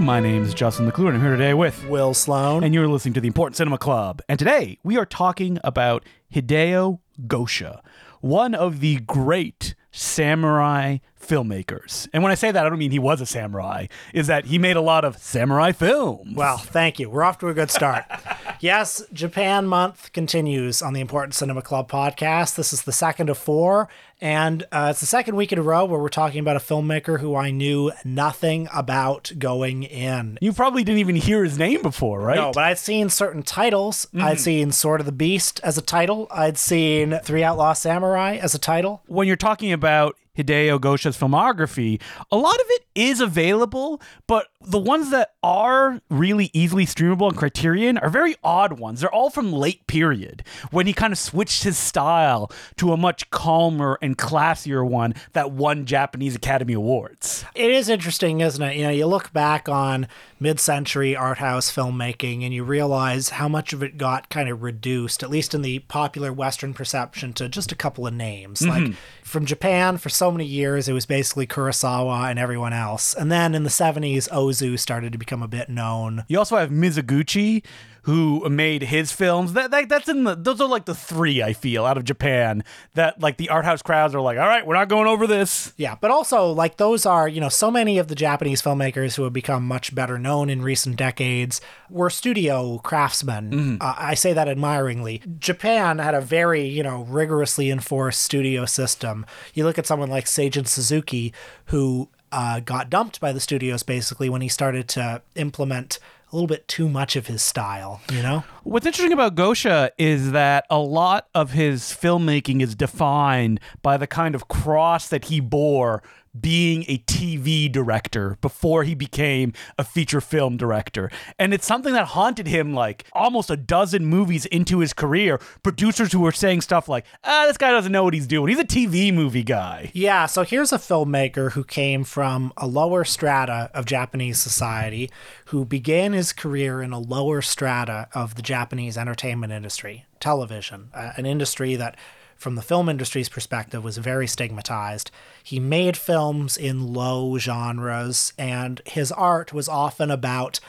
My name is Justin Decloux, and I'm here today with Will Sloan. and you're listening to the Important Cinema Club. And today we are talking about Hideo Gosha, one of the great samurai filmmakers. And when I say that, I don't mean he was a samurai, is that he made a lot of samurai films. well, thank you. We're off to a good start. yes, Japan Month continues on the Important Cinema Club podcast. This is the second of four, and uh, it's the second week in a row where we're talking about a filmmaker who I knew nothing about going in. you probably didn't even hear his name before, right? No, but I'd seen certain titles. I'd seen Sword of the Beast as a title. I'd seen Three Outlaw Samurai as a title. when you're talking about Hideo Gosha's filmography, a lot of it is available, but the ones that are really easily streamable on Criterion are very odd ones. They're all from late period when he kind of switched his style to a much calmer and classier one that won Japanese Academy Awards. It is interesting, isn't it? You know, you look back on mid-century art house filmmaking and you realize how much of it got kind of reduced, at least in the popular Western perception, to just a couple of names. Mm-hmm. Like from Japan, for so many years, it was basically Kurosawa and everyone else. And then in the 70s, Ozu started to become a bit known. You also have Mizoguchi, who made his films. That, that that's in the those are like the three I feel out of Japan that like the art house crowds are like, all right, we're not going over this. Yeah, but also like those are, you know, so many of the Japanese filmmakers who have become much better known in recent decades were studio craftsmen. Uh, I say that admiringly. Japan had a very, you know, rigorously enforced studio system. You look at someone like Seijun Suzuki who uh, got dumped by the studios basically when he started to implement a little bit too much of his style, you know? What's interesting about Gosha is that a lot of his filmmaking is defined by the kind of cross that he bore being a TV director before he became a feature film director. And it's something that haunted him like almost a dozen movies into his career. Producers who were saying stuff like, ah, this guy doesn't know what he's doing. He's a TV movie guy. Yeah, so here's a filmmaker who came from a lower strata of Japanese society, who began his career in a lower strata of the Japanese entertainment industry, television, uh, an industry that, from the film industry's perspective, was very stigmatized. He made films in low genres, and his art was often about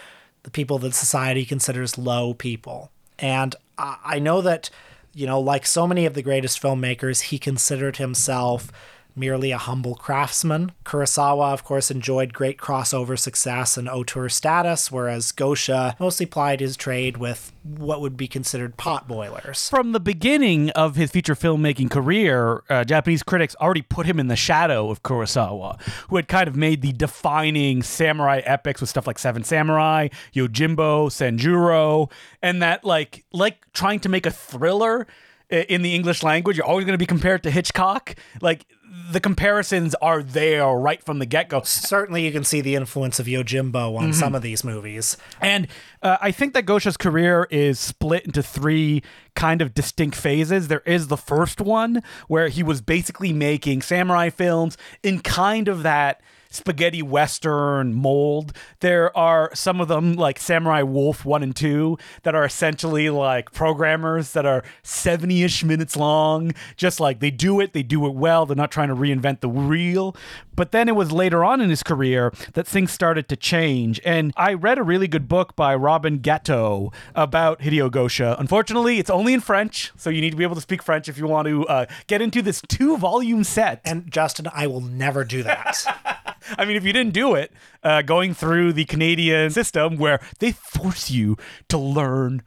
the people that society considers low people. And I I know that, you know, like so many of the greatest filmmakers, he considered himself merely a humble craftsman. Kurosawa, of course, enjoyed great crossover success and auteur status, whereas Gosha mostly plied his trade with what would be considered pot boilers. From the beginning of his feature filmmaking career, uh, Japanese critics already put him in the shadow of Kurosawa, who had kind of made the defining samurai epics with stuff like Seven Samurai, Yojimbo, Sanjuro, and that like like trying to make a thriller in the English language, you're always going to be compared to Hitchcock. Like the comparisons are there right from the get go. Certainly, you can see the influence of Yojimbo on some of these movies. And uh, I think that Gosha's career is split into three kind of distinct phases. There is the first one where he was basically making samurai films in kind of that spaghetti western mold. There are some of them like Samurai Wolf 1 and 2 that are essentially like programmers that are 70ish minutes long. Just like they do it, they do it well. They're not trying to reinvent the wheel. But then it was later on in his career that things started to change. And I read a really good book by Robin Gatto about Hideo Gosha. Unfortunately, it's only in French, so you need to be able to speak French if you want to uh, get into this two volume set. And Justin, I will never do that. I mean, if you didn't do it, uh, going through the Canadian system where they force you to learn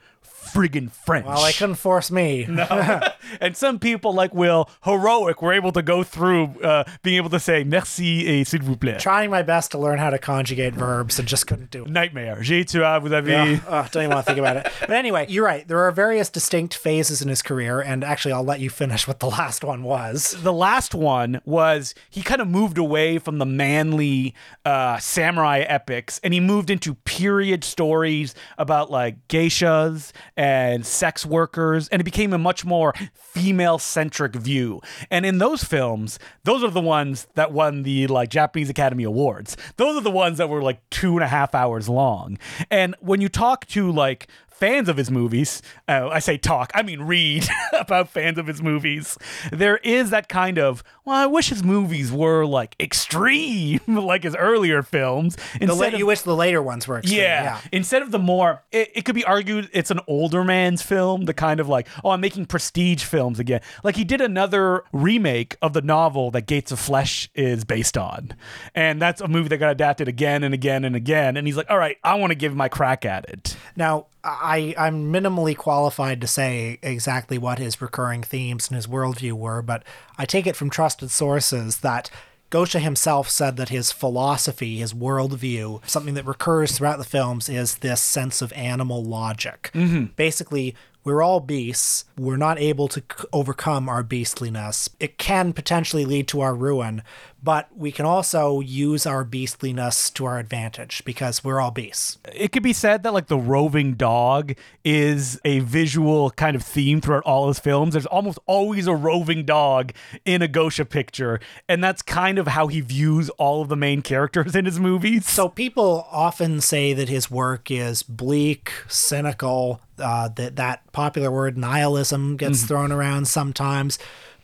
friggin' French. well, they couldn't force me. No. and some people, like Will, heroic, were able to go through uh, being able to say merci et s'il vous plaît. Trying my best to learn how to conjugate verbs and just couldn't do it. Nightmare. J'ai tué, vous avez. Ugh, don't even want to think about it. But anyway, you're right. There are various distinct phases in his career, and actually, I'll let you finish what the last one was. the last one was he kind of moved away from the manly uh, samurai epics and he moved into period stories about like geishas and sex workers and it became a much more female centric view. And in those films those are the ones that won the like japanese academy awards. Those are the ones that were like two and a half hours long. And when you talk to like fans of his movies, uh, I say talk, I mean read about fans of his movies, there is that kind of, well, I wish his movies were like extreme, like his earlier films. The la- Instead of- you wish the later ones were extreme. yeah. yeah. Instead of the more, it, it could be argued it's an older man's film, the kind of like, oh, I'm making prestige films again. Like he did another remake of the novel that Gates of Flesh is based on. And that's a movie that got adapted again and again and again. And he's like, all right, I want to give my crack at it. Now, I, I'm minimally qualified to say exactly what his recurring themes and his worldview were, but I take it from trusted sources that Gosha himself said that his philosophy, his worldview, something that recurs throughout the films, is this sense of animal logic. Mm-hmm. Basically, we're all beasts. We're not able to c- overcome our beastliness. It can potentially lead to our ruin, but we can also use our beastliness to our advantage because we're all beasts. It could be said that like the roving dog is a visual kind of theme throughout all his films. There's almost always a roving dog in a Gosha picture. And that's kind of how he views all of the main characters in his movies. So people often say that his work is bleak, cynical. Uh, that that popular word nihilism gets thrown around sometimes,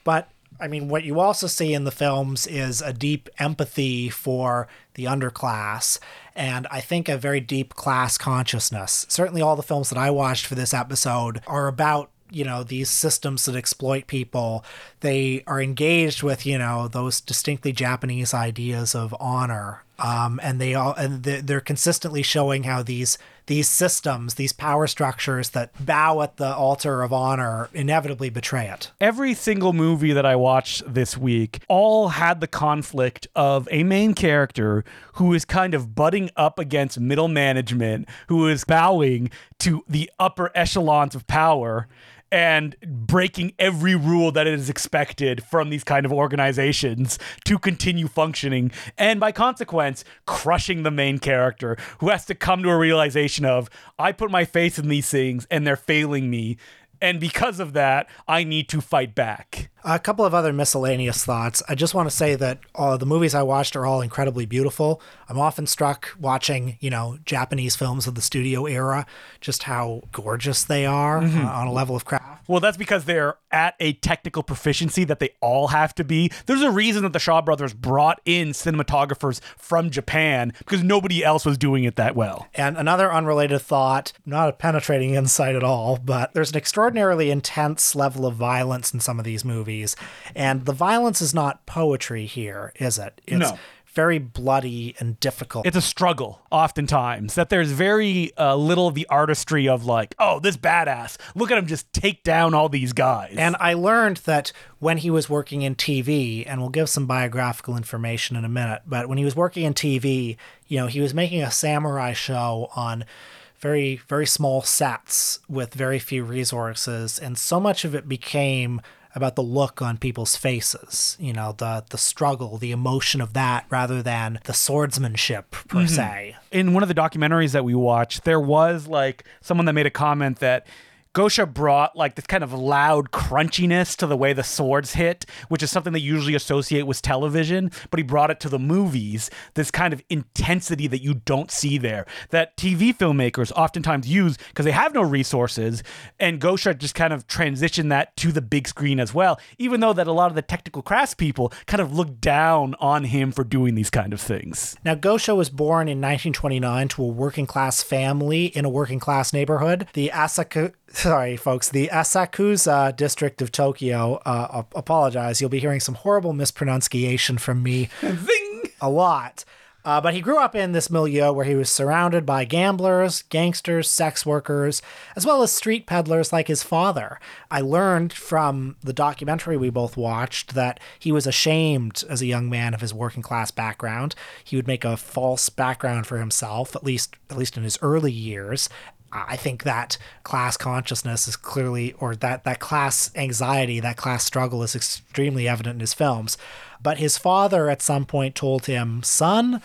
but I mean, what you also see in the films is a deep empathy for the underclass, and I think a very deep class consciousness. Certainly, all the films that I watched for this episode are about you know these systems that exploit people. They are engaged with you know those distinctly japanese ideas of honor um, and they all and they're they're consistently showing how these these systems these power structures that bow at the altar of honor inevitably betray it. Every single movie that I watched this week all had the conflict of a main character who is kind of butting up against middle management, who is bowing to the upper echelons of power and breaking every rule that is expected from these kind of organizations to continue functioning and by consequence crushing the main character who has to come to a realization of I put my faith in these things and they're failing me and because of that, I need to fight back. A couple of other miscellaneous thoughts. I just want to say that uh, the movies I watched are all incredibly beautiful. I'm often struck watching, you know, Japanese films of the studio era, just how gorgeous they are uh, on a level of craft. Well, that's because they're at a technical proficiency that they all have to be. There's a reason that the Shaw brothers brought in cinematographers from Japan because nobody else was doing it that well. And another unrelated thought, not a penetrating insight at all, but there's an extraordinarily intense level of violence in some of these movies. And the violence is not poetry here, is it? It's No. very bloody and difficult. It's a struggle, oftentimes, that there's very uh, little of the artistry of, like, oh, this badass, look at him just take down all these guys. And I learned that when he was working in TV, and we'll give some biographical information in a minute, but when he was working in TV, you know, he was making a samurai show on very, very small sets with very few resources. And so much of it became about the look on people's faces, you know, the the struggle, the emotion of that rather than the swordsmanship per mm-hmm. se. in one of the documentaries that we watched, there was like someone that made a comment that Gosha brought like this kind of loud crunchiness to the way the swords hit, which is something they usually associate with television, but he brought it to the movies, this kind of intensity that you don't see there, that TV filmmakers oftentimes use because they have no resources, and Gosha just kind of transitioned that to the big screen as well, even though that a lot of the technical crafts people kind of look down on him for doing these kind of things. Now, Gosha was born in 1929 to a working class family in a working class neighborhood. The Asaku, sorry, folks, the Asakusa district of Tokyo. Uh, apologize, you'll be hearing some horrible mispronunciation from me Zing! a lot. Uh, but he grew up in this milieu where he was surrounded by gamblers, gangsters, sex workers, as well as street peddlers like his father. I learned from the documentary we both watched that he was ashamed as a young man of his working class background. He would make a false background for himself, at least at least in his early years. I think that class consciousness is clearly, or that, that class anxiety, that class struggle is extremely evident in his films. But his father at some point told him, son,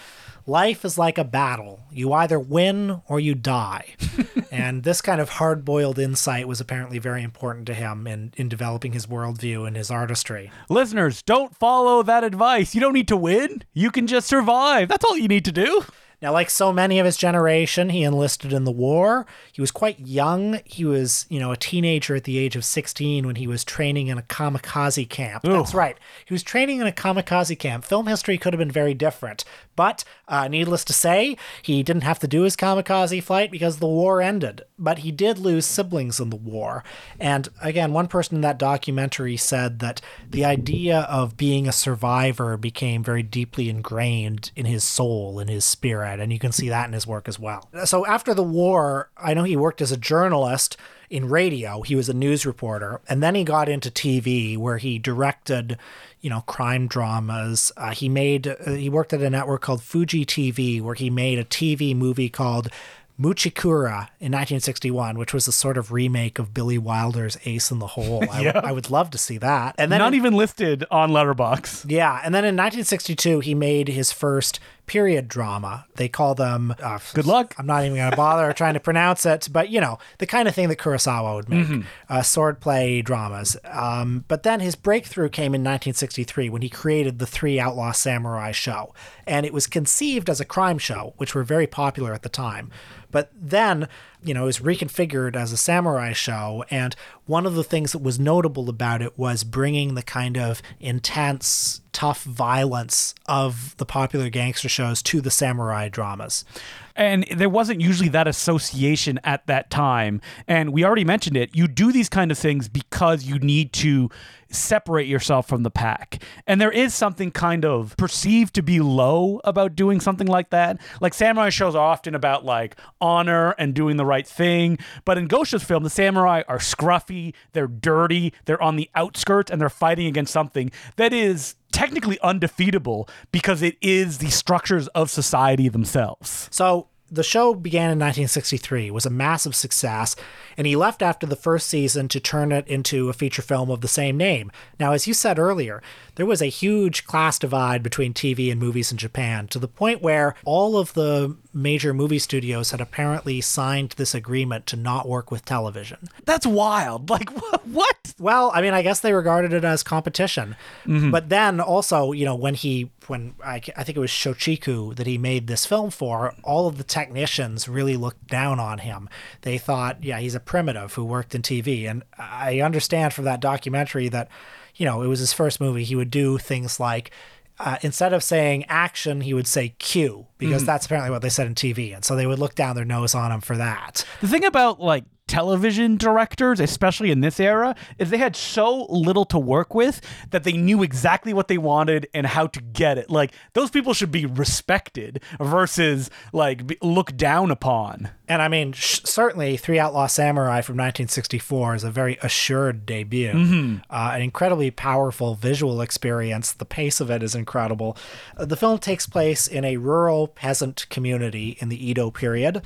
life is like a battle. You either win or you die. and this kind of hard boiled insight was apparently very important to him in, in developing his worldview and his artistry. Listeners, don't follow that advice. You don't need to win. You can just survive. That's all you need to do. Now, like so many of his generation, he enlisted in the war. He was quite young. He was, you know, a teenager at the age of 16 when he was training in a kamikaze camp. That's right. He was training in a kamikaze camp. Film history could have been very different. But uh, needless to say, he didn't have to do his kamikaze flight because the war ended. But he did lose siblings in the war. And again, one person in that documentary said that the idea of being a survivor became very deeply ingrained in his soul, in his spirit and you can see that in his work as well. So after the war, I know he worked as a journalist in radio. He was a news reporter, and then he got into TV, where he directed, you know, crime dramas. Uh, he made uh, he worked at a network called Fuji TV, where he made a TV movie called Muchikura in 1961, which was a sort of remake of Billy Wilder's Ace in the Hole. I, yeah. I would love to see that. And then not in, even listed on Letterboxd. Yeah, and then in 1962 he made his first period drama. They call them. Uh, Good luck. I'm not even going to bother trying to pronounce it, but you know the kind of thing that Kurosawa would make, mm-hmm. uh, swordplay dramas. Um, but then his breakthrough came in 1963 when he created the Three Outlaw Samurai show, and it was conceived as a crime show, which were very popular at the time. But then, you know, it was reconfigured as a samurai show. And one of the things that was notable about it was bringing the kind of intense, tough violence of the popular gangster shows to the samurai dramas and there wasn't usually that association at that time and we already mentioned it you do these kind of things because you need to separate yourself from the pack and there is something kind of perceived to be low about doing something like that like samurai shows are often about like honor and doing the right thing but in gosha's film the samurai are scruffy they're dirty they're on the outskirts and they're fighting against something that is technically undefeatable because it is the structures of society themselves. So the show began in 1963, was a massive success, and he left after the first season to turn it into a feature film of the same name. Now, as you said earlier, there was a huge class divide between TV and movies in Japan to the point where all of the major movie studios had apparently signed this agreement to not work with television. That's wild. Like, what? Well, I mean, I guess they regarded it as competition. Mm-hmm. But then also, you know, when he, when I, I think it was Shochiku that he made this film for, all of the technicians really looked down on him. They thought, yeah, he's a primitive who worked in TV. And I understand from that documentary that you know, it was his first movie, he would do things like uh, instead of saying action, he would say cue because mm. that's apparently what they said in TV. And so they would look down their nose on him for that. The thing about like television directors, especially in this era, is they had so little to work with that they knew exactly what they wanted and how to get it. Like those people should be respected versus like looked down upon. And I mean, sh- certainly, Three Outlaw Samurai from 1964 is a very assured debut. Mm-hmm. Uh, an incredibly powerful visual experience. The pace of it is incredible. Uh, the film takes place in a rural peasant community in the Edo period.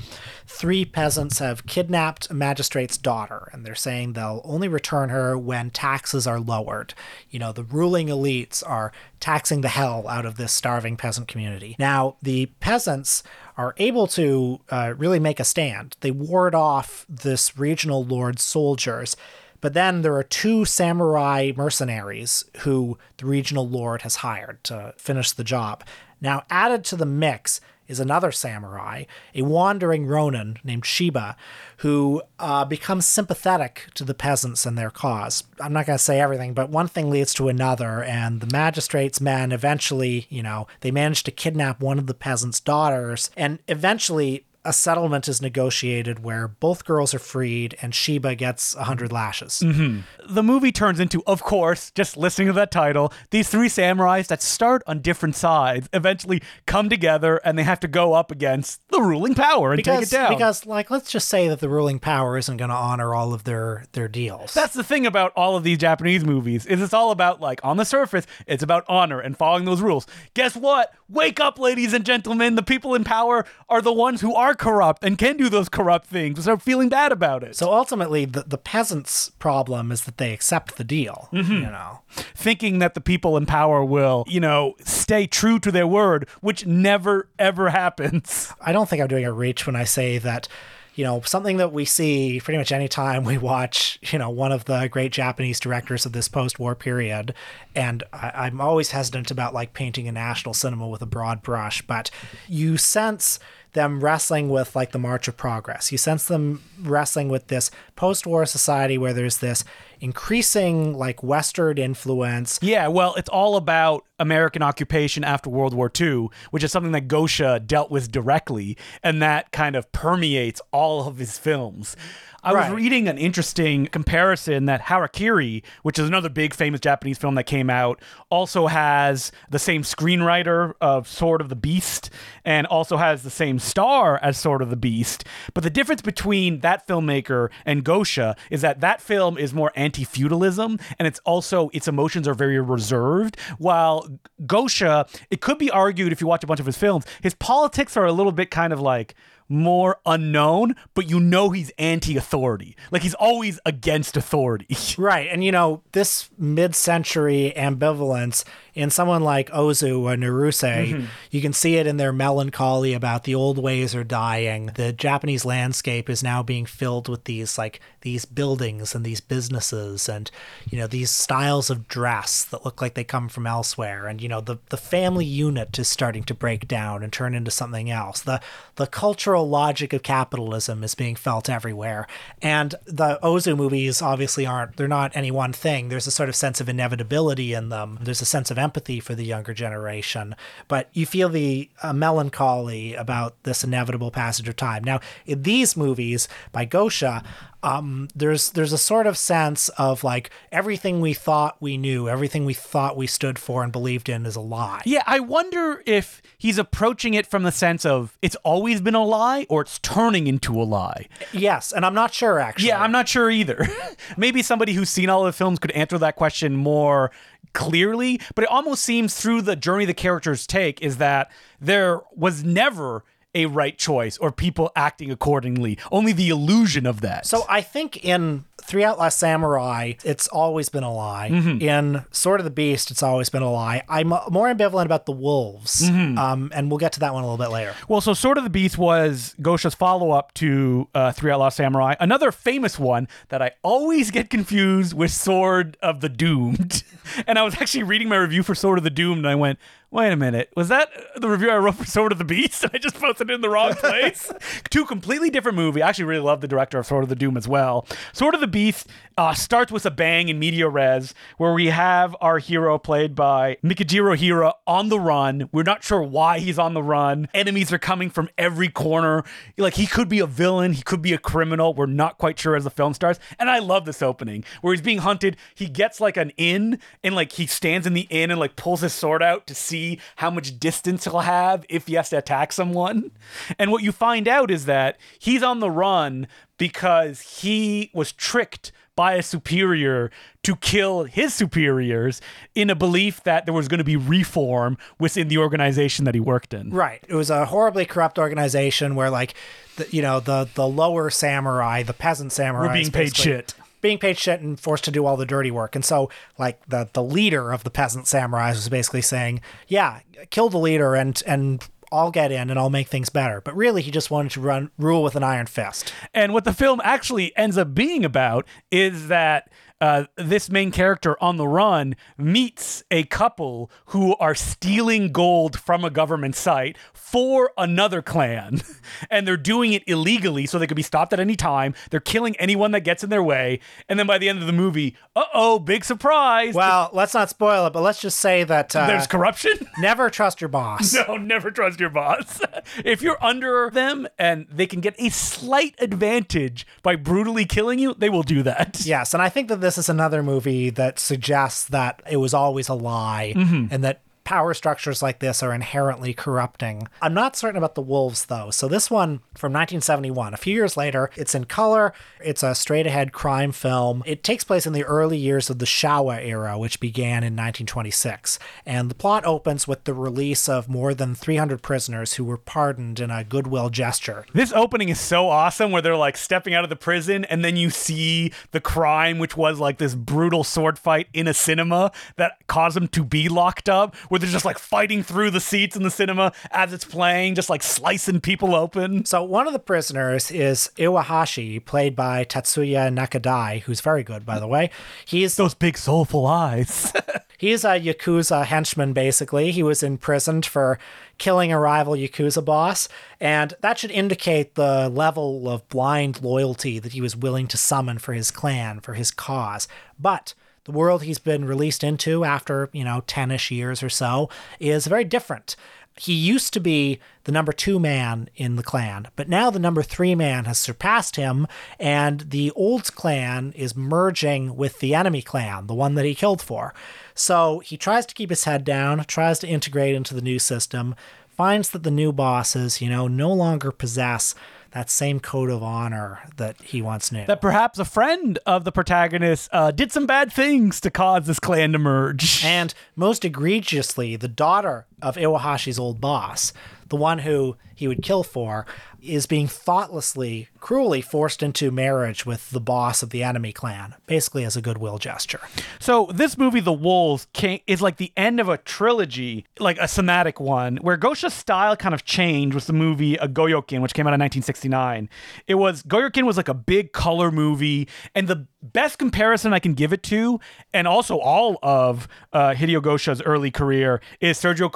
Three peasants have kidnapped a magistrate's daughter, and they're saying they'll only return her when taxes are lowered. You know, the ruling elites are taxing the hell out of this starving peasant community. Now, the peasants are able to uh, really make a stand. They ward off this regional lord's soldiers. But then there are two samurai mercenaries who the regional lord has hired to finish the job. Now, added to the mix is another samurai, a wandering ronin named Shiba, who uh, becomes sympathetic to the peasants and their cause. I'm not going to say everything, but one thing leads to another, and the magistrate's men eventually, you know, they manage to kidnap one of the peasants' daughters, and eventually a settlement is negotiated where both girls are freed and Shiba gets 100 lashes. Mm-hmm. The movie turns into, of course, just listening to that title, these three samurais that start on different sides eventually come together and they have to go up against the ruling power and because, take it down. Because, like, let's just say that the ruling power isn't going to honor all of their, their deals. That's the thing about all of these Japanese movies is it's all about, like, on the surface, it's about honor and following those rules. Guess what? Wake up, ladies and gentlemen. The people in power are the ones who are are corrupt and can do those corrupt things and start feeling bad about it. So ultimately, the, the peasants' problem is that they accept the deal, mm-hmm. you know. Thinking that the people in power will, you know, stay true to their word, which never, ever happens. I don't think I'm doing a reach when I say that you know, something that we see pretty much anytime we watch, you know, one of the great Japanese directors of this post war period. And I, I'm always hesitant about like painting a national cinema with a broad brush, but you sense them wrestling with like the march of progress. You sense them wrestling with this post war society where there's this increasing like Western influence. Yeah, well, it's all about American occupation after World War II, which is something that Gosha dealt with directly, and that kind of permeates all of his films. I Right. was reading an interesting comparison that Harakiri, which is another big famous Japanese film that came out, also has the same screenwriter of Sword of the Beast and also has the same star as Sword of the Beast. But the difference between that filmmaker and Gosha is that that film is more anti-feudalism and it's also its emotions are very reserved while Gosha, it could be argued if you watch a bunch of his films, his politics are a little bit kind of like more unknown, but you know he's anti-authority. Like he's always against authority. Right. And, you know, this mid century ambivalence in someone like Ozu or Naruse, mm-hmm. you can see it in their melancholy about the old ways are dying. The Japanese landscape is now being filled with these, like, these buildings and these businesses and, you know, these styles of dress that look like they come from elsewhere. And, you know, the, the family unit is starting to break down and turn into something else. The, the cultural logic of capitalism is being felt everywhere. And the Ozu movies obviously aren't, they're not any one thing. There's a sort of sense of inevitability in them. There's a sense of empathy for the younger generation, but you feel the uh, melancholy about this inevitable passage of time. Now, in these movies by Gosha, um, there's there's a sort of sense of like everything we thought we knew, everything we thought we stood for and believed in is a lie. Yeah, I wonder if he's approaching it from the sense of it's always been a lie or it's turning into a lie. Yes, and I'm not sure actually. Yeah, I'm not sure either. Maybe somebody who's seen all the films could answer that question more clearly, but it almost seems through the journey the characters take is that there was never a right choice or people acting accordingly, only the illusion of that. So I think in Three Outlaw Samurai, it's always been a lie. Mm-hmm. In Sword of the Beast, it's always been a lie. I'm uh, more ambivalent about the wolves, Mm-hmm. um, and we'll get to that one a little bit later. Well, so Sword of the Beast was Gosha's follow up to uh, Three Outlaw Samurai, another famous one that I always get confused with Sword of the Doomed. and I was actually reading my review for Sword of the Doomed, and I went, wait a minute, was that the review I wrote for Sword of the Beast? I just posted it in the wrong place. Two completely different movie. I actually really love the director of Sword of the Doom as well. Sword of the Beast uh, starts with a bang in media res, where we have our hero played by Mikijiro Hira on the run. We're not sure why he's on the run. Enemies are coming from every corner. Like he could be a villain, he could be a criminal. We're not quite sure as the film starts. And I love this opening where he's being hunted. He gets like an inn and like he stands in the inn and like pulls his sword out to see how much distance he'll have if he has to attack someone. And what you find out is that he's on the run because he was tricked by a superior to kill his superiors in a belief that there was going to be reform within the organization that he worked in. Right. It was a horribly corrupt organization where, like, the, you know, the the lower samurai, the peasant samurai, Were being paid shit. Being paid shit and forced to do all the dirty work. And so, like, the the leader of the peasant samurais was basically saying, "Yeah, kill the leader and and." I'll get in and I'll make things better. But really, he just wanted to run rule with an iron fist. And what the film actually ends up being about is that uh, this main character on the run meets a couple who are stealing gold from a government site for another clan. and they're doing it illegally so they could be stopped at any time. They're killing anyone that gets in their way. And then by the end of the movie, uh oh, big surprise. Well, let's not spoil it, but let's just say that uh, There's corruption. never trust your boss. No, never trust your boss. if you're under them and they can get a slight advantage by brutally killing you, they will do that. Yes, and I think that this is another movie that suggests that it was always a lie mm-hmm. and that power structures like this are inherently corrupting. I'm not certain about the wolves though. So this one from 1971, a few years later, it's in color. It's a straight ahead crime film. It takes place in the early years of the Showa era, which began in 1926. And the plot opens with the release of more than 300 prisoners who were pardoned in a goodwill gesture. This opening is so awesome where they're like stepping out of the prison and then you see the crime, which was like this brutal sword fight in a cinema that caused them to be locked up, where they're just like fighting through the seats in the cinema as it's playing, just like slicing people open. So one of the prisoners is Iwahashi, played by Tatsuya Nakadai, who's very good, by the way. He's Those big soulful eyes. He's a Yakuza henchman, basically. He was imprisoned for killing a rival Yakuza boss, and that should indicate the level of blind loyalty that he was willing to summon for his clan, for his cause. But the world he's been released into after, you know, 10 ish years or so is very different. He used to be the number two man in the clan, but now the number three man has surpassed him, and the old clan is merging with the enemy clan, the one that he killed for. So he tries to keep his head down, tries to integrate into the new system, finds that the new bosses, you know, no longer possess that same code of honor that he once knew. that perhaps a friend of the protagonist uh, did some bad things to cause this clan to merge. And most egregiously, the daughter of Iwahashi's old boss, the one who he would kill for, is being thoughtlessly, cruelly forced into marriage with the boss of the enemy clan, basically as a goodwill gesture. So this movie, The Wolves, came, is like the end of a trilogy, like a somatic one, where Gosha's style kind of changed with the movie a Goyokin, which came out in 1969. It was Goyokin was like a big color movie, and the best comparison I can give it to, and also all of uh, Hideo Gosha's early career, is Sergio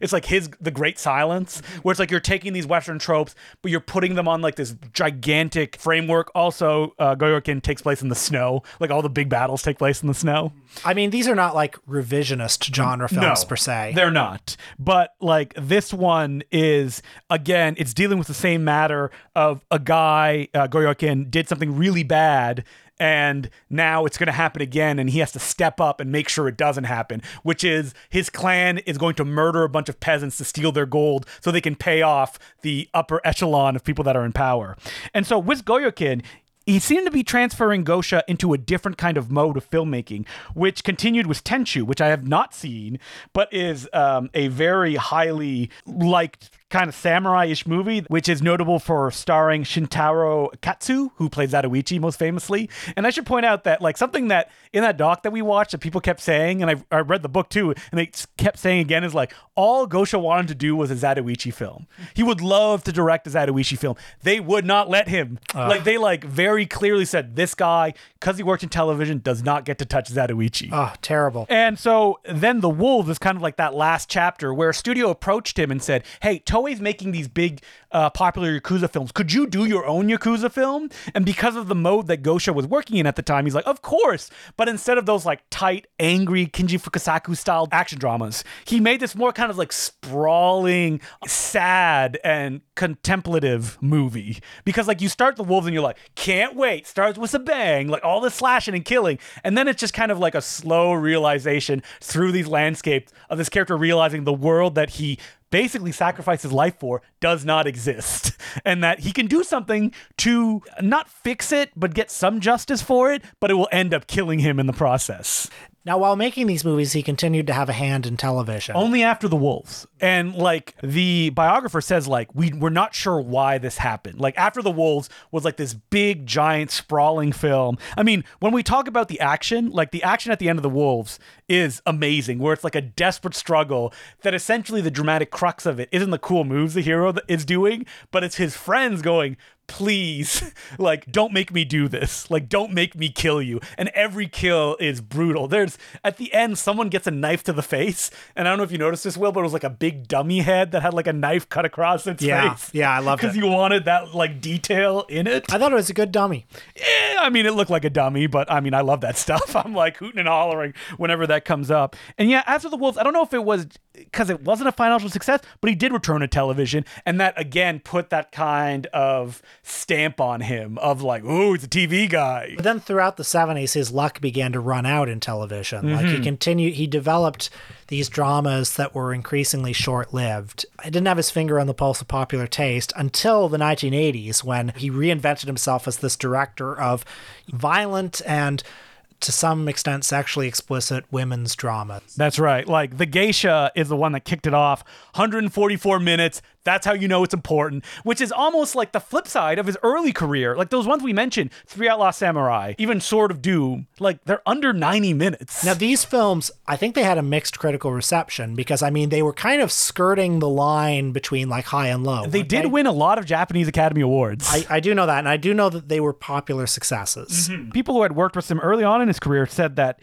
It's like his The Great Silence, where it's like you're taking these Western tropes, but you're putting them on like this gigantic framework. Also, uh, Goyokin takes place in the snow. Like all the big battles take place in the snow. I mean, these are not like revisionist genre films per se. They're not. But like this one is again, it's dealing with the same matter of a guy, uh, Goyokin, did something really bad. And now it's going to happen again, and he has to step up and make sure it doesn't happen. Which is his clan is going to murder a bunch of peasants to steal their gold so they can pay off the upper echelon of people that are in power. And so with Goyokin, he seemed to be transferring Gosha into a different kind of mode of filmmaking, which continued with Tenchu, which I have not seen, but is um, a very highly liked kind of samurai-ish movie, which is notable for starring Shintaro Katsu, who plays Zatoichi most famously. And I should point out that like something that in that doc that we watched that people kept saying, and I, I read the book too, and they kept saying again is like all Gosha wanted to do was a Zatoichi film. He would love to direct a Zatoichi film. They would not let him. Ah. Like they like very clearly said this guy, because he worked in television, does not get to touch Zatoichi. Oh, ah, terrible. And so then The Wolves is kind of like that last chapter where a studio approached him and said, Hey, Toei's making these big, uh, popular Yakuza films. Could you do your own Yakuza film? And because of the mode that Gosha was working in at the time, he's like, Of course. But instead of those like tight, angry Kinji Fukasaku style action dramas, he made this more kind of like sprawling, sad, and contemplative movie. Because like you start The Wolves and you're like, Can't wait. Starts with a bang, like all this slashing and killing. And then it's just kind of like a slow realization through these landscapes of this character realizing the world that he basically sacrificed his life for does not exist. And that he can do something to not fix it but get some justice for it but it will end up killing him in the process Now, while making these movies, he continued to have a hand in television. only after the wolves. And like the biographer says like we we're not sure why this happened. Like after the wolves was like this big giant sprawling film. I mean when we talk about the action like the action at the end of the wolves is amazing where it's like a desperate struggle that essentially the dramatic crux of it isn't the cool moves the hero is doing but it's his friends going please like don't make me do this. Like don't make me kill you. And every kill is brutal. There's at the end someone gets a knife to the face. And i don't know if you noticed this will but it was like a big dummy head that had like a knife cut across its Yeah, face. Yeah, I loved it. because you wanted that like detail in it. I thought it was a good dummy. yeah, I mean, it looked like a dummy, but I mean, I love that stuff. I'm like hooting and hollering whenever that comes up. And yeah, after the Wolves, I don't know if it was because it wasn't a financial success, but he did return to television, and that again put that kind of stamp on him of like, oh, he's a TV guy. But then throughout the 70s, his luck began to run out in television. Like he mm-hmm. continued, he developed these dramas that were increasingly short lived. He didn't have his finger on the pulse of popular taste until the 1980s when he reinvented himself as this director of violent and to some extent sexually explicit women's dramas. That's right. Like the Geisha is the one that kicked it off. 144 minutes. That's how you know it's important, which is almost like the flip side of his early career. Like those ones we mentioned, Three Outlaw Samurai, even Sword of Doom, like they're under 90 minutes. Now, these films, I think they had a mixed critical reception because, I mean, they were kind of skirting the line between like high and low. they did win a lot of Japanese Academy Awards. I, I do know that. And I do know that they were popular successes. People who had worked with him early on in his career said that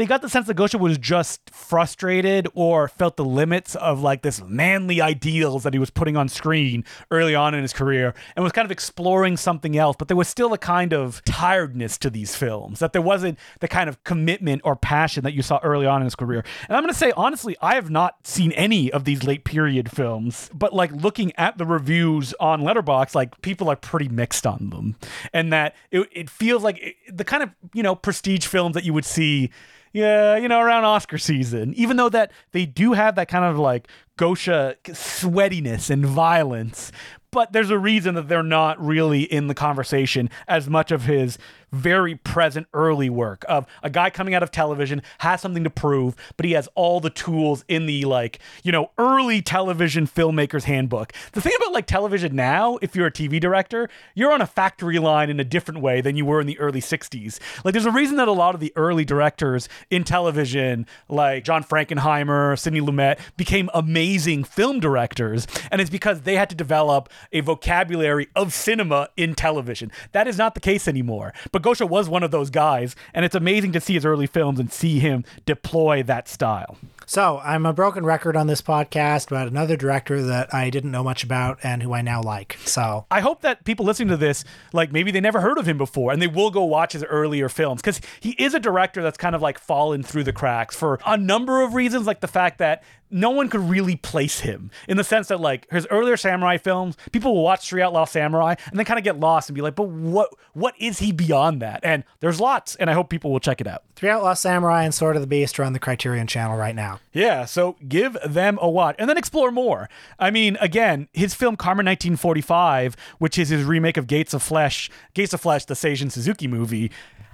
they got the sense that Gosha was just frustrated or felt the limits of like this manly ideals that he was putting on screen early on in his career and was kind of exploring something else. But there was still a kind of tiredness to these films that there wasn't the kind of commitment or passion that you saw early on in his career. And I'm going to say, honestly, I have not seen any of these late period films, but like looking at the reviews on Letterboxd, like people are pretty mixed on them. And that it, it feels like it, the kind of, you know, prestige films that you would see yeah, you know, around Oscar season. Even though that they do have that kind of like Gosha sweatiness and violence, but there's a reason that they're not really in the conversation as much of his very present early work of a guy coming out of television has something to prove but he has all the tools in the like you know early television filmmakers handbook. The thing about like television now if you're a tv director you're on a factory line in a different way than you were in the early 60s like there's a reason that a lot of the early directors in television like john frankenheimer sidney lumet became amazing film directors and it's because they had to develop a vocabulary of cinema in television. That is not the case anymore but Gosha was one of those guys, and it's amazing to see his early films and see him deploy that style. So I'm a broken record on this podcast about another director that I didn't know much about and who I now like. So I hope that people listening to this, like maybe they never heard of him before, and they will go watch his earlier films because he is a director that's kind of like fallen through the cracks for a number of reasons, like the fact that no one could really place him in the sense that like his earlier samurai films, people will watch Three Outlaw Samurai and then kind of get lost and be like, but what what is he beyond that? And there's lots, and I hope people will check it out. Three Outlaw Samurai and Sword of the Beast are on the Criterion channel right now. Yeah, so give them a watch and then explore more. I mean, again, his film Carmen 1945, which is his remake of Gates of Flesh, Gates of Flesh, the Seijun Suzuki movie,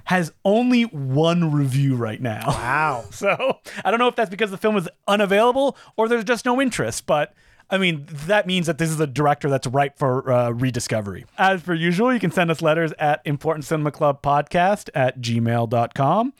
has only one review right now. Wow. So I don't know if that's because the film is unavailable or there's just no interest, but I mean, that means that this is a director that's ripe for uh, rediscovery. As per usual, you can send us letters at Important Cinema Club Podcast at gmail.com.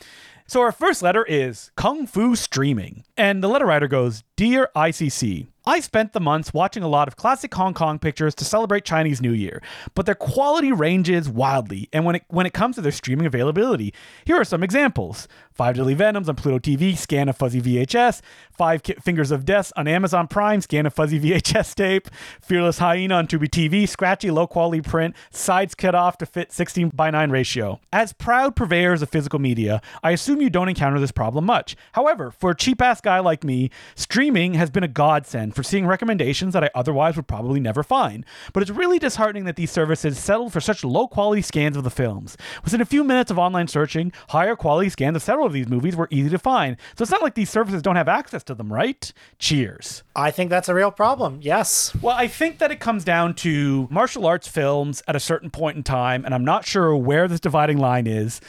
So our first letter is Kung Fu Streaming. And the letter writer goes Dear ICC, I spent the months watching a lot of classic Hong Kong pictures to celebrate Chinese New Year, but their quality ranges wildly. And when it when it comes to their streaming availability, here are some examples: Five Deadly Venoms on Pluto TV, scan of fuzzy VHS; Five Ki- Fingers of Death on Amazon Prime, scan of fuzzy VHS tape; Fearless Hyena on Tubi TV, scratchy low quality print, sides cut off to fit 16 by 9 ratio. As proud purveyors of physical media, I assume you don't encounter this problem much. However, for a cheap ass guy like me, streaming has been a godsend for seeing recommendations that I otherwise would probably never find. But it's really disheartening that these services settled for such low quality scans of the films. Within a few minutes of online searching, higher quality scans of several of these movies were easy to find. So it's not like these services don't have access to them, right? Cheers. I think that's a real problem. Yes. Well, I think that it comes down to martial arts films at a certain point in time, and I'm not sure where this dividing line is.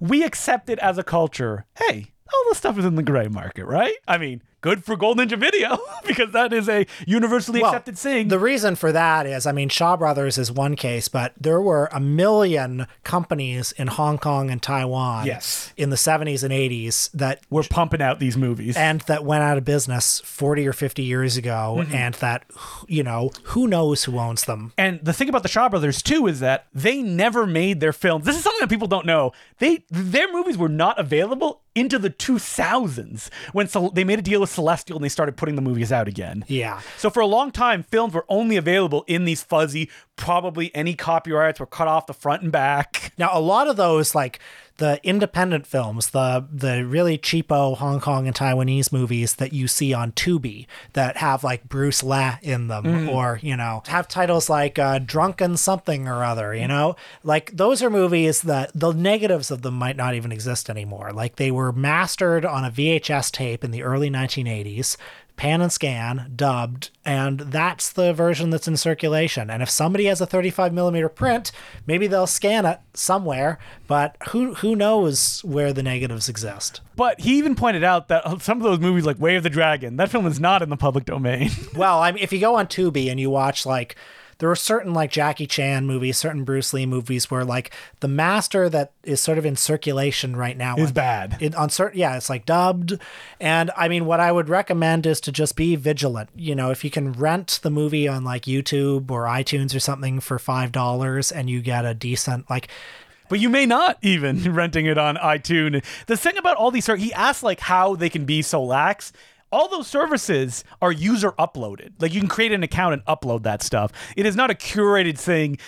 We accept it as a culture. Hey, all this stuff is in the gray market, right? I mean, good for Gold Ninja Video because that is a universally Well, accepted thing. The reason for that is, I mean, Shaw Brothers is one case, but there were a million companies in Hong Kong and Taiwan Yes. in the 70s and 80s that We're pumping out these movies. and that went out of business 40 or 50 years ago Mm-hmm. and that you know who knows who owns them And the thing about the Shaw Brothers too is that they never made their films. This is something that people don't know. They their movies were not available into the 2000s when Cel- they made a deal with Celestial and they started putting the movies out again. yeah So for a long time, films were only available in these fuzzy. Probably any copyrights were cut off the front and back. now a lot of those like the independent films the the really cheapo hong kong and taiwanese movies that you see on tubi that have like bruce la in them Mm. or you know have titles like uh, drunken something or other you know? Like those are movies that the negatives of them might not even exist anymore. Like they were mastered on a vhs tape in the early 1980s pan and scan, dubbed, and that's the version that's in circulation. And if somebody has a 35 millimeter print, maybe they'll scan it somewhere, but who who knows where the negatives exist? But he even pointed out that some of those movies, like Way of the Dragon, that film is not in the public domain. Well, I mean, if you go on Tubi and you watch like there are certain like Jackie Chan movies, certain Bruce Lee movies where like the master that is sort of in circulation right now Is on- bad. It, on certain, yeah, it's like dubbed. And I mean, what I would recommend is to just be vigilant. You know, if you can rent the movie on like YouTube or iTunes or something for five dollars and you get a decent like but you may not even renting it on iTunes. The thing about all these, he asked like how they can be so lax. All those services are user uploaded. Like you can create an account and upload that stuff. It is not a curated thing.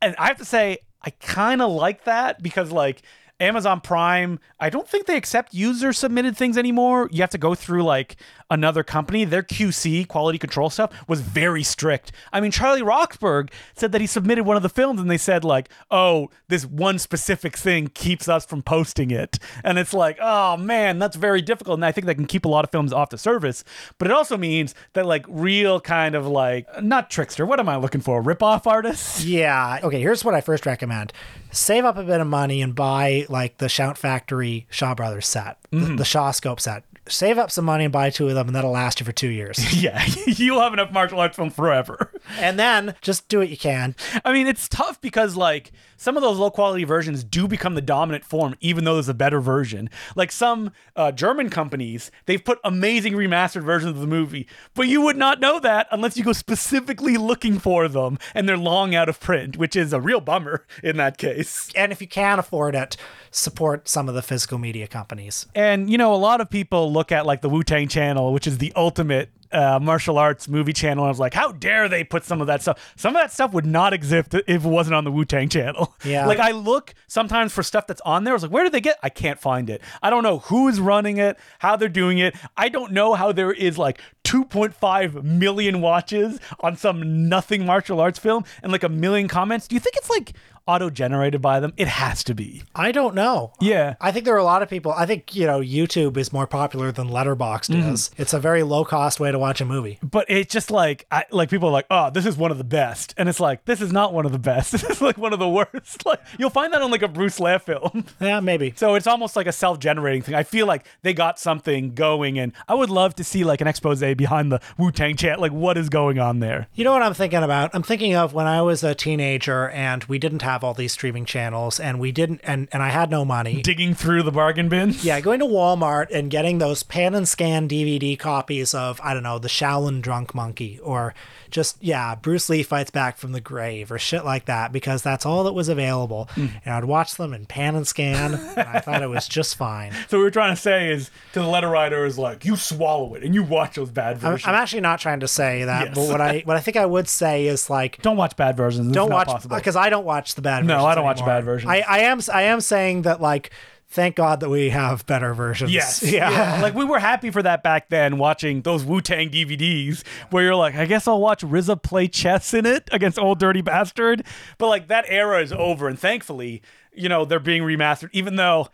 And I have to say, I kind of like that because like Amazon Prime, I don't think they accept user submitted things anymore. You have to go through like another company. Their QC, quality control stuff, was very strict. I mean, Charlie Roxburgh said that he submitted one of the films and they said, like, oh, this one specific thing keeps us from posting it. And it's like, oh man, that's very difficult. And I think that can keep a lot of films off the service. But it also means that like real kind of like, not trickster, what am I looking for? Rip-off artists? Yeah. Okay, here's what I first recommend. Save up a bit of money and buy like the Shout Factory Shaw Brothers set, the, mm-hmm. the Shaw Scope set. Save up some money and buy two of them, and that'll last you for two years. Yeah, you'll have enough martial arts film forever. and then just do what you can. I mean, it's tough because like some of those low quality versions do become the dominant form, even though there's a better version. Like some uh, German companies, they've put amazing remastered versions of the movie, but you would not know that unless you go specifically looking for them, and they're long out of print, which is a real bummer in that case. And if you can afford it, support some of the physical media companies. And you know, a lot of people look at like the Wu Tang Channel, which is the ultimate uh, martial arts movie channel. And I was like, how dare they put some of that stuff? Some of that stuff would not exist if it wasn't on the Wu Tang Channel. Yeah. Like I look sometimes for stuff that's on there. I was like, where did they get? I can't find it. I don't know who is running it, how they're doing it. I don't know how there is like 2.5 million watches on some nothing martial arts film and like a million comments. Do you think it's like auto generated by them? It has to be. I don't know. Yeah. I think there are a lot of people. I think, you know, YouTube is more popular than Letterboxd mm-hmm. is. It's a very low cost way to watch a movie. but it's just like I, like people are like, oh, this is one of the best, and it's like this is not one of the best. This is like one of the worst. Like you'll find that on like a Bruce Lee film. Yeah, maybe. So it's almost like a self-generating thing. I feel like they got something going, and I would love to see like an expose behind the Wu Tang chant. Like what is going on there? You know what I'm thinking about? I'm thinking of when I was a teenager and we didn't have all these streaming channels and we didn't and, and I had no money. Digging through the bargain bins. Yeah, going to Walmart and getting those pan and scan DVD copies of, I don't know, the Shaolin Drunk Monkey or just, yeah, Bruce Lee Fights Back from the Grave or shit like that because that's all that was available. Hmm. And I'd watch them in pan and scan and I thought it was just fine. So what we're trying to say is to the letter writer is like you swallow it and you watch those bad I'm, versions. I'm actually not trying to say that, Yes. but what I what I think I would say is like don't watch bad versions. It's don't watch because I don't watch the bad No. I don't watch anymore. bad versions. I, I am I am saying that like thank God that we have better versions. Yes. Yeah. Like we were happy for that back then, watching those Wu Tang DVDs where you're like, I guess I'll watch RZA play chess in it against Old Dirty Bastard. But like that era is over, and thankfully, you know, they're being remastered. Even though,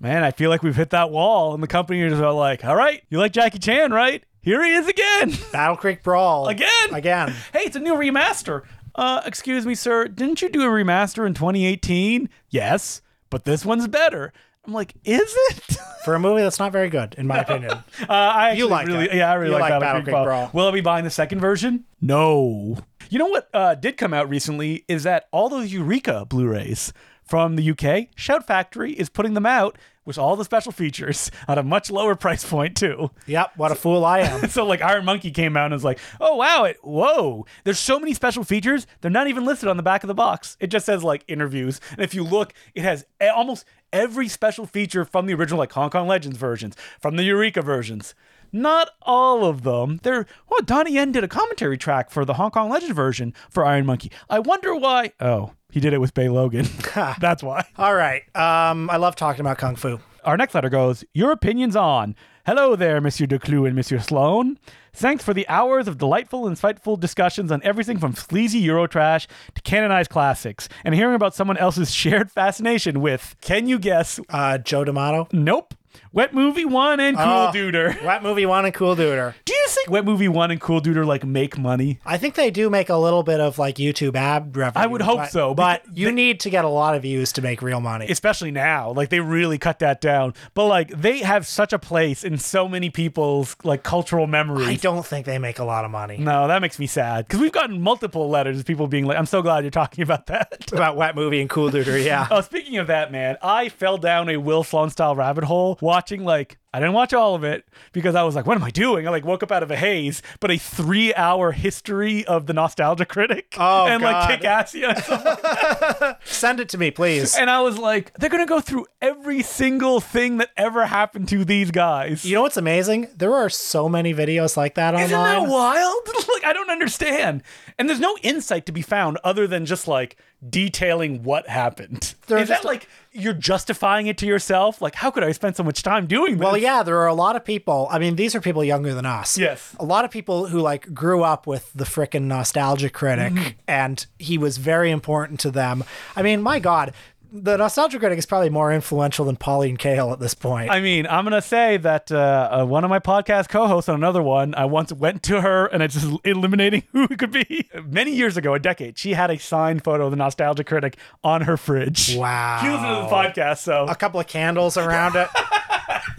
man, I feel like we've hit that wall, and the company is like, all right, you like Jackie Chan, right? Here he is again. Battle Creek Brawl Again? Again. hey, it's a new remaster. Uh, excuse me, sir. Didn't you do a remaster in 2018? Yes, but this one's better. I'm like, is it? For a movie that's not very good, in my opinion. Uh, I actually like really, it. yeah, I really You like, like Battle, Creek Brawl. Brawl. Will I be buying the second version? No. You know what uh, did come out recently is that all those Eureka Blu-rays from the UK, Shout Factory is putting them out with all the special features at a much lower price point too. yep, what a fool I am. So like Iron Monkey came out and was like, "Oh wow, it whoa, there's so many special features. They're not even listed on the back of the box. It just says like interviews. And if you look, it has almost every special feature from the original like Hong Kong Legends versions, from the Eureka versions. Not all of them. They're well, Donnie Yen did a commentary track for the Hong Kong Legend version for Iron Monkey. I wonder why. Oh, he did it with Bey Logan. That's why. All right. Um, I love talking about Kung Fu. Our next letter goes, Your opinions on. Hello there, Monsieur Decloux and Monsieur Sloan. Thanks for the hours of delightful and insightful discussions on everything from sleazy Eurotrash to canonized classics, and hearing about someone else's shared fascination with, can you guess? Uh, Joe D'Amato. Nope. Wet Movie One and Cool Oh. Duder. Wet Movie One and Cool Duder. Do you think Wet Movie One and Cool Duder like make money? I think they do make a little bit of like YouTube ad revenue. I would hope but- so, But because you need to get a lot of views to make real money. especially now like they really cut that down but like they have such a place in so many people's like cultural memories I don't think they make a lot of money. no that makes me sad because we've gotten multiple letters of people being like i'm so glad you're talking about that About Wet Movie and Cool Duder, yeah. oh speaking of that man i fell down a will sloan style rabbit hole watching like I didn't watch all of it because I was like, what am I doing? I like woke up out of a haze, but a three hour history of the nostalgia critic Oh, and God. like kick ass. Yeah. Send it to me, please. And I was like, they're gonna go through every single thing that ever happened to these guys. You know what's amazing? There are so many videos like that Isn't online. that wild? like I don't understand. And there's no insight to be found other than just like detailing what happened. They're Is that like you're justifying it to yourself? Like, how could I spend so much time doing this? Well, yeah, there are a lot of people. I mean, these are people younger than us. Yes. A lot of people who like grew up with the frickin' nostalgia critic, Mm-hmm. and he was very important to them. I mean, my God, the nostalgia critic is probably more influential than Pauline Kael at this point. I mean, I'm gonna say that uh, uh, one of my podcast co-hosts on another one, I once went to her and it's just eliminating who it could be. Many years ago, a decade, she had a signed photo of the Nostalgia Critic on her fridge. Wow. She listened to the podcast, so a couple of candles around it.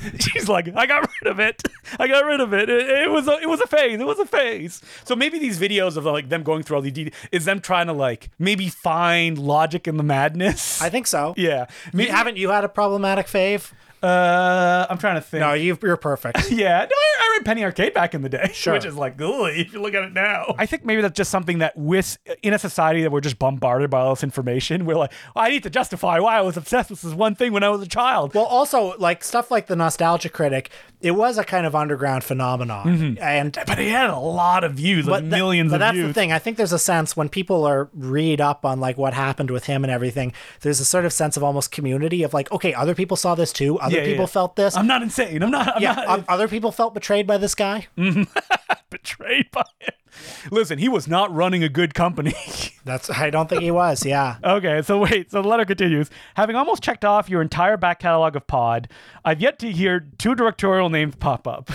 she's like, "I got rid of it. I got rid of it. It, it was a, it was a phase. It was a phase." So maybe these videos of like them going through all these details is them trying to like maybe find logic in the madness. I think so. yeah. Me- haven't you had a problematic fave? Uh, I'm trying to think. No, you you're perfect. Yeah, no, I, I read Penny Arcade back in the day, Sure. which is like, ugh, if you look at it now. I think maybe that's just something that with in a society that we're just bombarded by all this information, we're like, I need to justify why I was obsessed with this one thing when I was a child. Well, also like stuff like the nostalgia critic, it was a kind of underground phenomenon, mm-hmm. and but it had a lot of views, like millions but of that's views. the thing. I think there's a sense when people are read up on like what happened with him and everything. There's a sort of sense of almost community of like, okay, other people saw this too. Other Yeah, yeah, people yeah. felt this. I'm not insane. I'm not. I'm yeah, not um, other people felt betrayed by this guy. betrayed by him. Listen, he was not running a good company. That's I don't think he was. Yeah. Okay, so wait, so the letter continues. Having almost checked off your entire back catalog of Pod, I've yet to hear two directorial names pop up.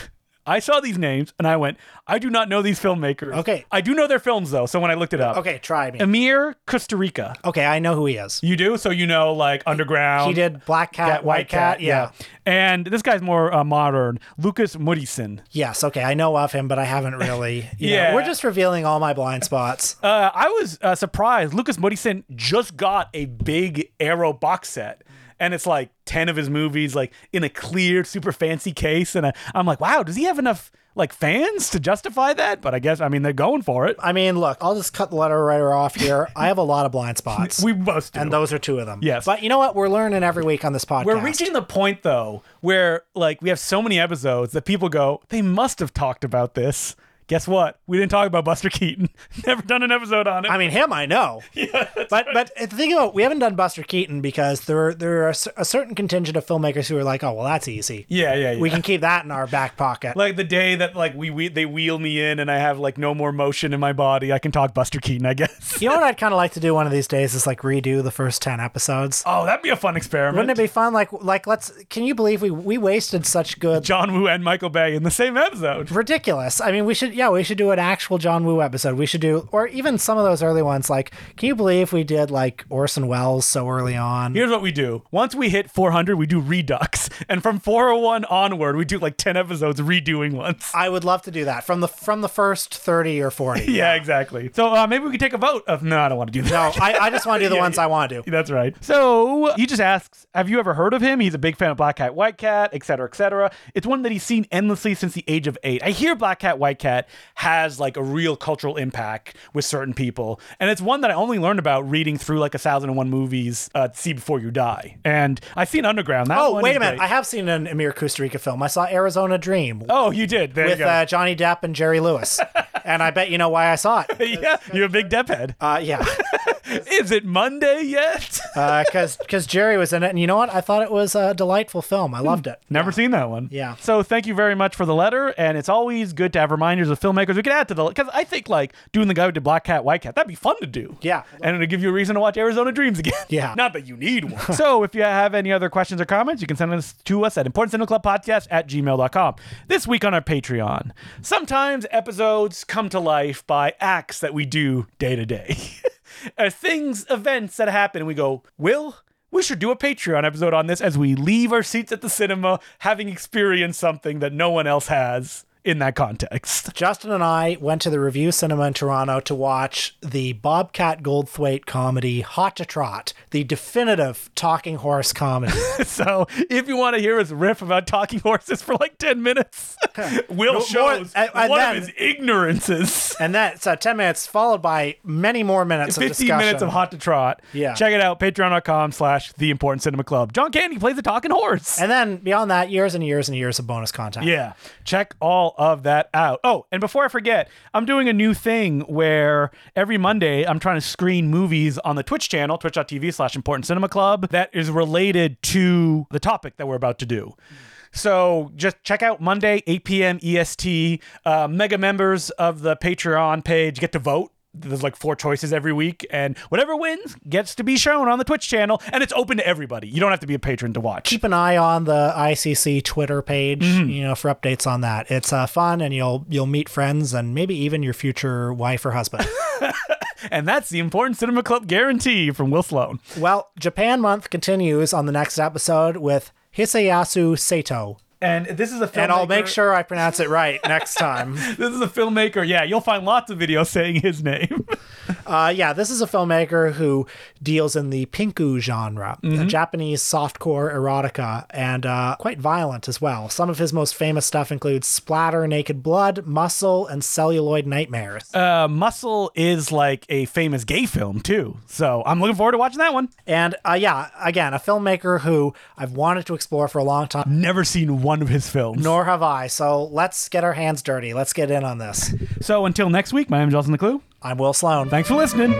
I saw these names and I went, I do not know these filmmakers. Okay. I do know their films though, so when I looked it up. Okay, try me. Amir Costa Rica. Okay, I know who he is. You do? So you know like Underground. He did Black Cat, Cat, White Cat. Yeah. And this guy's more uh, modern. Lucas Moodysson. Yes. Okay, I know of him, but I haven't really. you know, Yeah. we're just revealing all my blind spots. Uh, I was uh, surprised. Lucas Moodysson just got a big Arrow box set, and it's like ten of his movies, like in a clear, super fancy case. And I, I'm like, wow, does he have enough like fans to justify that? But I guess I mean they're going for it. I mean, look, I'll just cut the letter writer off here. I have a lot of blind spots. We must do. and those are two of them. Yes. But you know what? We're learning every week on this podcast. We're reaching the point though where like we have so many episodes that people go, they must have talked about this. Guess what? We didn't talk about Buster Keaton. Never done an episode on it. I mean, him, I know. yeah, but but the thing about we haven't done Buster Keaton because there there are a a certain contingent of filmmakers who are like, oh well, that's easy. yeah, yeah, yeah. We can keep that in our back pocket. like the day that like we, we they wheel me in and I have like no more motion in my body, I can talk Buster Keaton, I guess. you know what I'd kind of like to do one of these days is like redo the first ten episodes. Oh, that'd be a fun experiment. Wouldn't it be fun? Like like let's. Can you believe we we wasted such good? John Woo and Michael Bay in the same episode. ridiculous. I mean, we should, yeah, we should do an actual John Woo episode. We should do, or even some of those early ones. Like, can you believe we did like Orson Welles so early on? Here's what we do. Once we hit 400, we do Redux. And from 401 onward, we do like 10 episodes redoing ones. I would love to do that from the from the first thirty or forty. Yeah, exactly. So uh, maybe we could take a vote of, no, I don't want to do that. No, I, I just want to do the Yeah, ones yeah. I want to do. That's right. So he just asks, have you ever heard of him? He's a big fan of Black Cat, White Cat, et cetera, et cetera. It's one that he's seen endlessly since the age of eight. I hear Black Cat, White Cat has like a real cultural impact with certain people. And it's one that I only learned about reading through like a thousand and one movies, uh, See Before You Die. And I've seen Underground. That Oh, wait a minute. great. I have seen an Emir Kusturica film. I saw Arizona Dream Oh, you did. There with you go. uh, Johnny Depp and Jerry Lewis, and I bet you know why I saw it. yeah, you're a big Depp head. Uh, yeah. Is it Monday yet? Uh, because because Jerry was in it, and you know what? I thought it was a delightful film. I loved it. Never seen that one. Yeah. So thank you very much for the letter, and it's always good to have reminders of filmmakers we can add to the because I think like doing the guy who did Black Cat, White Cat, that'd be fun to do. Yeah. And it'll give you a reason to watch Arizona Dreams again. Yeah. Not that you need one. so if you have any other questions or comments, you can send us to us at importantcinemaclubpodcast at gmail.com. This week on our Patreon, sometimes episodes come to life by acts that we do day to day. Uh, Things, events that happen, and we go, Will, we should do a Patreon episode on this as we leave our seats at the cinema having experienced something that no one else has in that context. Justin and I went to the Revue Cinema in Toronto to watch the Bobcat Goldthwait comedy Hot to Trot, the definitive talking horse comedy. so if you want to hear us riff about talking horses for like 10 minutes, Will More- shows and- and one then- of his ignorances. and that's uh, 10 minutes, followed by many more minutes of 15 discussion. minutes of hot to trot. Yeah. Check it out, patreon.com slash the important cinema club. John Candy plays a talking horse. And then beyond that, years and years and years of bonus content. Yeah, check all of that out. Oh, and before I forget, I'm doing a new thing where every Monday I'm trying to screen movies on the Twitch channel, twitch.tv slash important cinema club, that is related to the topic that we're about to do. So just check out Monday, 8 p.m. EST. Uh, mega members of the Patreon page get to vote. There's like four choices every week, and whatever wins gets to be shown on the Twitch channel, and it's open to everybody. You don't have to be a patron to watch. Keep an eye on the ICC Twitter page, Mm-hmm. you know, for updates on that. It's uh, fun, and you'll you'll meet friends and maybe even your future wife or husband. And that's the important Cinema Club guarantee from Will Sloan. well, Japan month continues on the next episode with Hisayasu Sato, And this is a filmmaker. and I'll make sure I pronounce it right next time. this is a filmmaker. Yeah, you'll find lots of videos saying his name. Uh, yeah, this is a filmmaker who deals in the pinku genre, a Japanese softcore erotica, and uh, quite violent as well. Some of his most famous stuff includes Splatter, Naked Blood, Muscle, and Celluloid Nightmares. uh, Muscle is like a famous gay film too, so I'm looking forward to watching that one. and uh, yeah, again, a filmmaker who I've wanted to explore for a long time. Never seen one of his films. Nor have I. So let's get our hands dirty. Let's get in on this. So until next week, my name is Justin Decloux. I'm Will Sloan. Thanks for listening.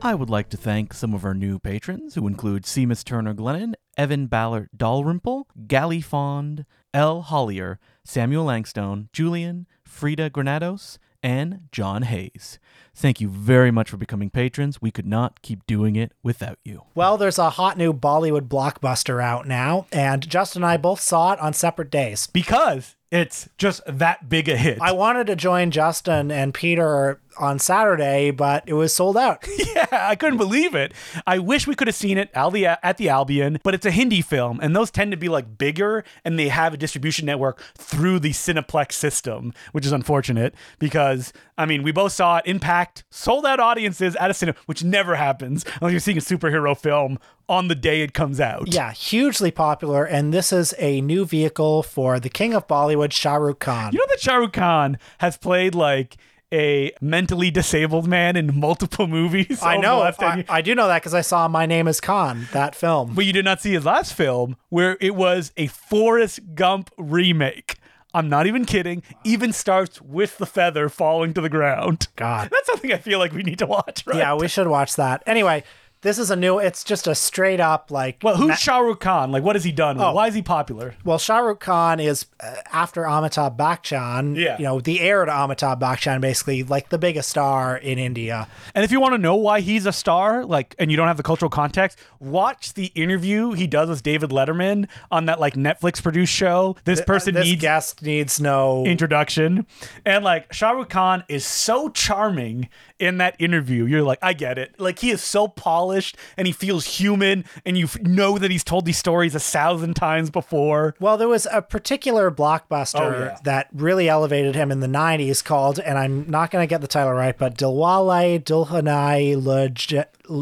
I would like to thank some of our new patrons, who include Seamus Turner Glennon, Evan Ballard Dalrymple, Gally Fond, L. Hollier, Samuel Langstone, Julian, Frida Granados, and John Hayes. Thank you very much for becoming patrons. We could not keep doing it without you. Well, there's a hot new Bollywood blockbuster out now, and Justin and I both saw it on separate days. Because it's just that big a hit. I wanted to join Justin and Peter on Saturday, but it was sold out. Yeah, I couldn't believe it. I wish we could have seen it at the, at the Albion, but it's a Hindi film, and those tend to be like bigger, and they have a distribution network through the Cineplex system, which is unfortunate because I mean we both saw it impact sold out audiences at a cinema, which never happens unless you're seeing a superhero film on the day it comes out. Yeah, hugely popular, and this is a new vehicle for the king of Bollywood, Shah Rukh Khan. You know that Shah Rukh Khan has played like a mentally disabled man in multiple movies. I know. I. I do know that because I saw My Name is Khan, that film. But you did not see his last film where it was a Forrest Gump remake. I'm not even kidding. Even starts with the feather falling to the ground. God. That's something I feel like we need to watch, right? Yeah, we should watch that. Anyway, this is a new, it's just a straight up like. Well, who's ma- Shah Rukh Khan? Like, what has he done? Oh. Why is he popular? Well, Shah Rukh Khan is uh, after Amitabh Bachchan, Yeah. you know, the heir to Amitabh Bachchan, basically, like the biggest star in India. And if you want to know why he's a star, like, and you don't have the cultural context, watch the interview he does with David Letterman on that like Netflix produced show. This person this needs guest needs no. introduction. And like Shah Rukh Khan is so charming in that interview. You're like, I get it. Like he is so polished and he feels human and you f- know that he's told these stories a thousand times before. Well, there was a particular blockbuster Oh, yeah. that really elevated him in the 90s called, and I'm not going to get the title right, but Dilwale Dulhanai Le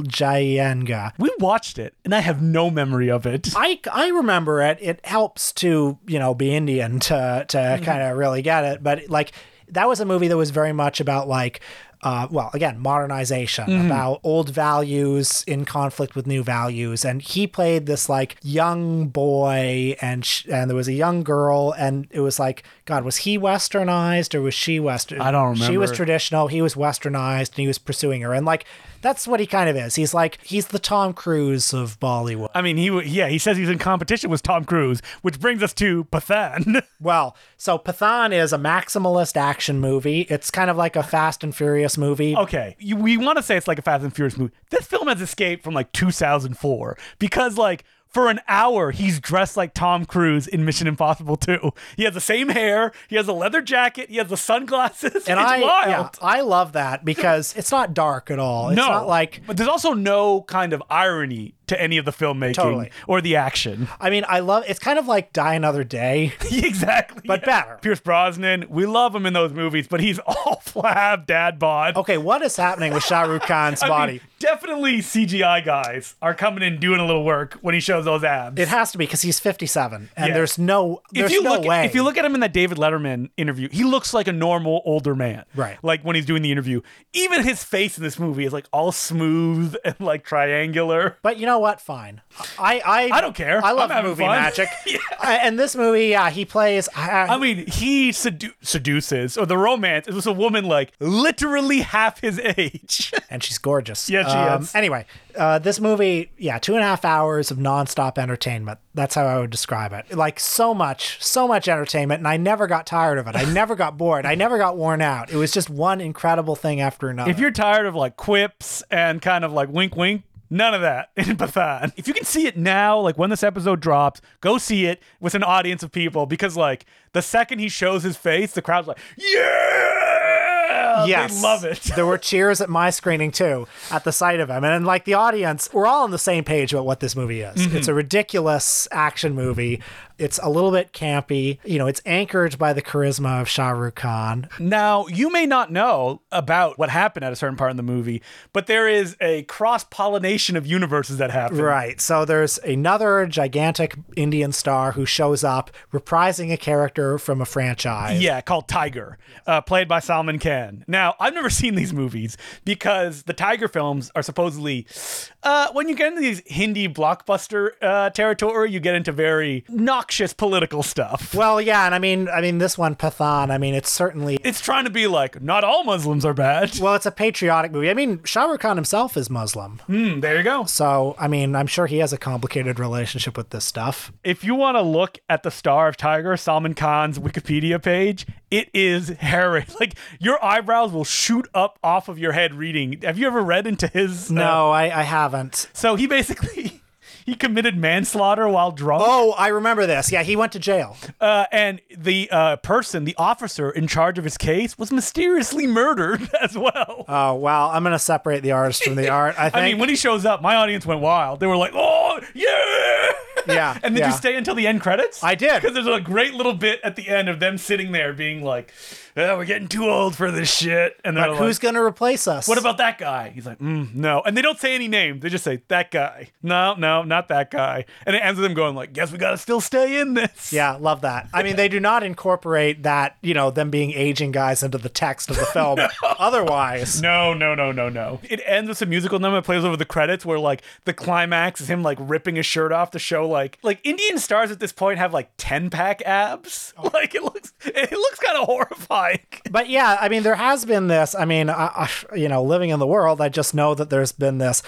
Jayanga. We watched it and I have no memory of it. I, I remember it. It helps to, you know, be Indian to, to Mm-hmm. kind of really get it. But like, that was a movie that was very much about like uh, well, again, modernization, Mm-hmm. about old values in conflict with new values. And he played this like young boy, and sh- and there was a young girl, and it was like, God, was he westernized or was she western? I don't remember. She was traditional. He was westernized, and he was pursuing her. And like, that's what he kind of is. He's like, he's the Tom Cruise of Bollywood. I mean, he yeah, he says he's in competition with Tom Cruise, which brings us to Pathaan. Well, so Pathaan is a maximalist action movie. It's kind of like a Fast and Furious movie. okay, you, we want to say it's like a Fast and Furious movie. This film has escaped from like 2004 because like for an hour he's dressed like Tom Cruise in Mission Impossible 2. He has the same hair, he has a leather jacket, he has the sunglasses. and it's I, wild. yeah, I love that because it's not dark at all. It's no, not like but there's also no kind of irony to any of the filmmaking Totally. or the action. I mean, I love. It's kind of like Die Another Day. exactly, But better. Pierce Brosnan, we love him in those movies, but he's all flab dad bod. Okay, what is happening with Shah Rukh Khan's I mean, body? definitely CGI guys are coming in doing a little work when he shows those abs. It has to be because he's 57, and Yeah. there's no, there's if you no look, way. if you look at him in that David Letterman interview, he looks like a normal older man. Right. Like when he's doing the interview, even his face in this movie is like all smooth and like triangular. but you know what? Fine. I I, I don't care. I love movie fun. magic. Uh, and this movie, yeah, he plays. I, I mean, he sedu- seduces, or the romance. It was a woman like literally half his age. and she's gorgeous. Yeah, she um, is. Anyway, uh, this movie, yeah, two and a half hours of nonstop entertainment. That's how I would describe it. Like so much, so much entertainment, and I never got tired of it. I never got bored. I never got worn out. It was just one incredible thing after another. if you're tired of like quips and kind of like wink wink, none of that in. If you can see it now, like when this episode drops, go see it with an audience of people because like the second he shows his face, the crowd's like, yeah, yes, they love it. there were cheers at my screening too at the sight of him, and like the audience, we're all on the same page about what this movie is. Mm-hmm. It's a ridiculous action movie. It's a little bit campy. You know, it's anchored by the charisma of Shah Rukh Khan. Now, you may not know about what happened at a certain part in the movie, but there is a cross pollination of universes that happen. Right. So there's another gigantic Indian star who shows up reprising a character from a franchise. Yeah, called Tiger, uh, played by Salman Khan. Now, I've never seen these movies because the Tiger films are supposedly, uh, when you get into these Hindi blockbuster uh, territory, you get into very noxious political stuff. Well, yeah, and I mean, I mean, this one, Pathaan. I mean, it's certainly. It's trying to be like, not all Muslims are bad. Well, it's a patriotic movie. I mean, Shah Rukh Khan himself is Muslim. Hmm, there you go. So, I mean, I'm sure he has a complicated relationship with this stuff. If you want to look at the star of Tiger, Salman Khan's Wikipedia page, it is harrowing. Like your eyebrows will shoot up off of your head reading. Have you ever read into his? uh, No, I, I haven't. So he basically he committed manslaughter while drunk. Oh, I remember this. Yeah, he went to jail. Uh, and the uh, person, the officer in charge of his case, was mysteriously murdered as well. Oh, wow. I'm going to separate the artist from the art. I think. I mean, when he shows up, my audience went wild. They were like, "Oh, yeah!" Yeah, and did yeah. you stay until the end credits? I did. because there's a great little bit at the end of them sitting there being like, "Oh, "We're getting too old for this shit." And they're But like, who's going to replace us? What about that guy? He's like, mm, no. And they don't say any names. They just say, that guy. No, no, not that guy. And it ends with them going like, guess we got to still stay in this. Yeah, love that. I mean, they do not incorporate that, you know, them being aging guys into the text of the film. Otherwise, No, no, no, no, no. It ends with some musical number that plays over the credits where like the climax is him like ripping his shirt off to show like like Indian stars at this point have like 10 pack abs. Like it looks it looks kind of horrifying. but yeah, I mean, there has been this. I mean, I, I, you know, living in the world, I just know that there's been this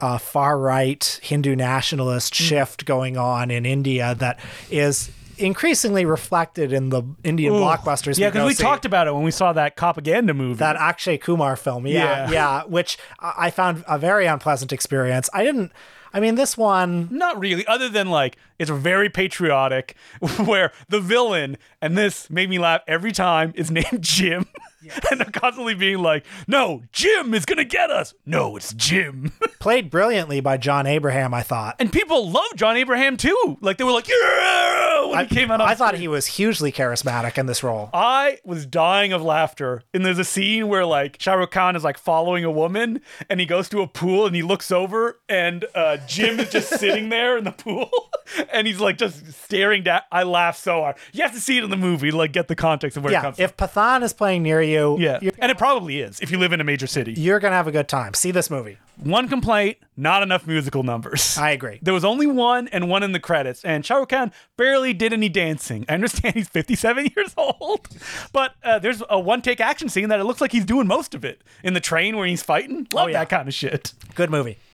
uh, far right Hindu nationalist shift going on in India that is increasingly reflected in the Indian blockbusters. Yeah, because we see. talked about it when we saw that propaganda movie. that Akshay Kumar film. Yeah, Yeah. yeah, which I found a very unpleasant experience. I didn't. I mean, this one. Not really, other than like it's very patriotic, where the villain, and this made me laugh every time, is named Jim. and they're constantly being like, no, Jim is gonna get us. No, it's Jim. played brilliantly by John Abraham, I thought. and people love John Abraham too. Like they were like, yeah, when I, he came out I thought screen. he was hugely charismatic in this role. I was dying of laughter. And there's a scene where like Shah Rukh Khan is like following a woman and he goes to a pool and he looks over and uh, Jim is just sitting there in the pool and he's like just staring down. I laugh so hard. You have to see it in the movie, to, like get the context of where it Yeah, comes if Pathaan is playing near you you. Yeah, and it probably is if you live in a major city. you're gonna have a good time. See this movie. One complaint: not enough musical numbers. I agree. There was only one and one in the credits, and Shah Rukh Khan barely did any dancing. I understand he's 57 years old, but uh, there's a one take action scene that it looks like he's doing most of it in the train where he's fighting. Love Oh, yeah. that kind of shit. Good movie.